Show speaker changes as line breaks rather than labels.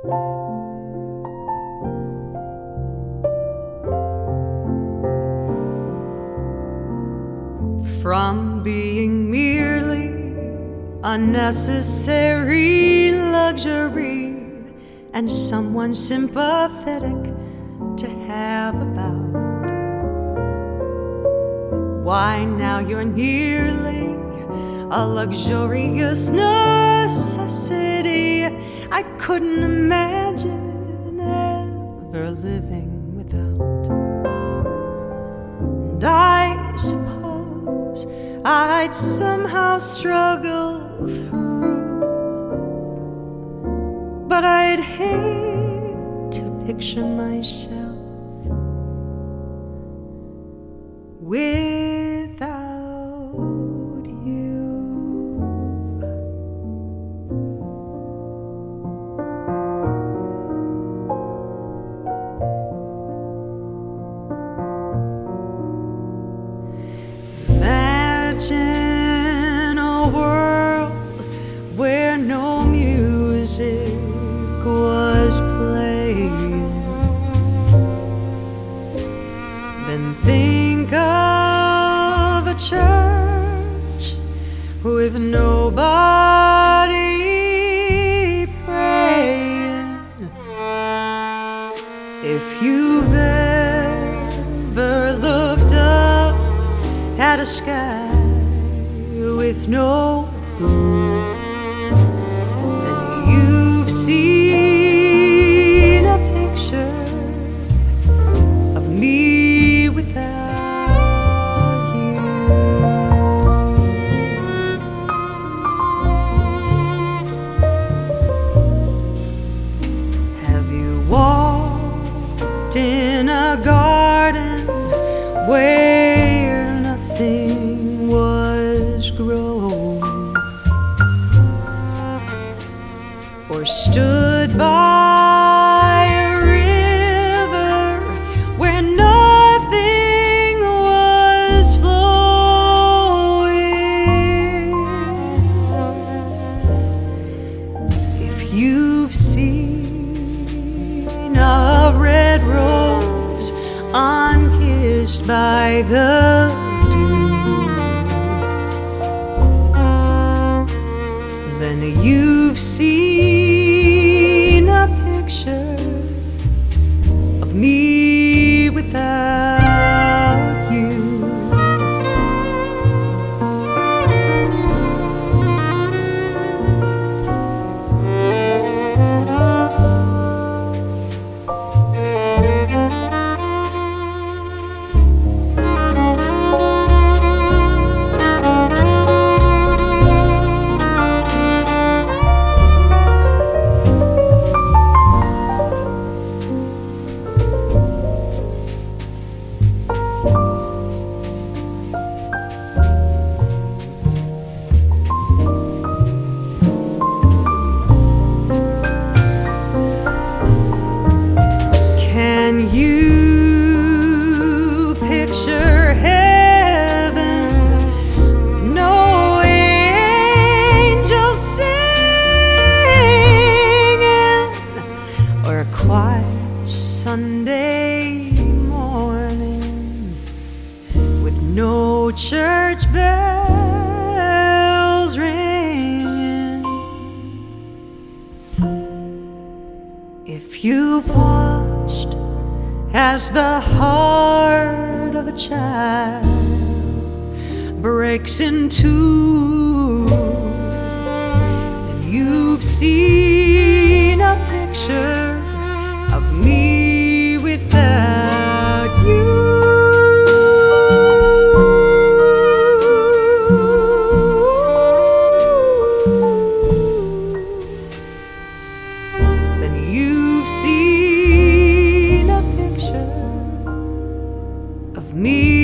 From being merely unnecessary luxury and someone sympathetic to have about. Why now you're nearly a luxurious necessity I couldn't imagine ever living without. And I suppose I'd somehow struggle through, but I'd hate to picture myself without with nobody praying. If you've ever looked up at a sky with no moon, in a garden where nothing was growing? Or stood by a river where nothing was flowing? If you've seen a red rose unkissed by the dew, then you've seen a picture of me without church bells ringing. If you've watched as the heart of a child breaks in me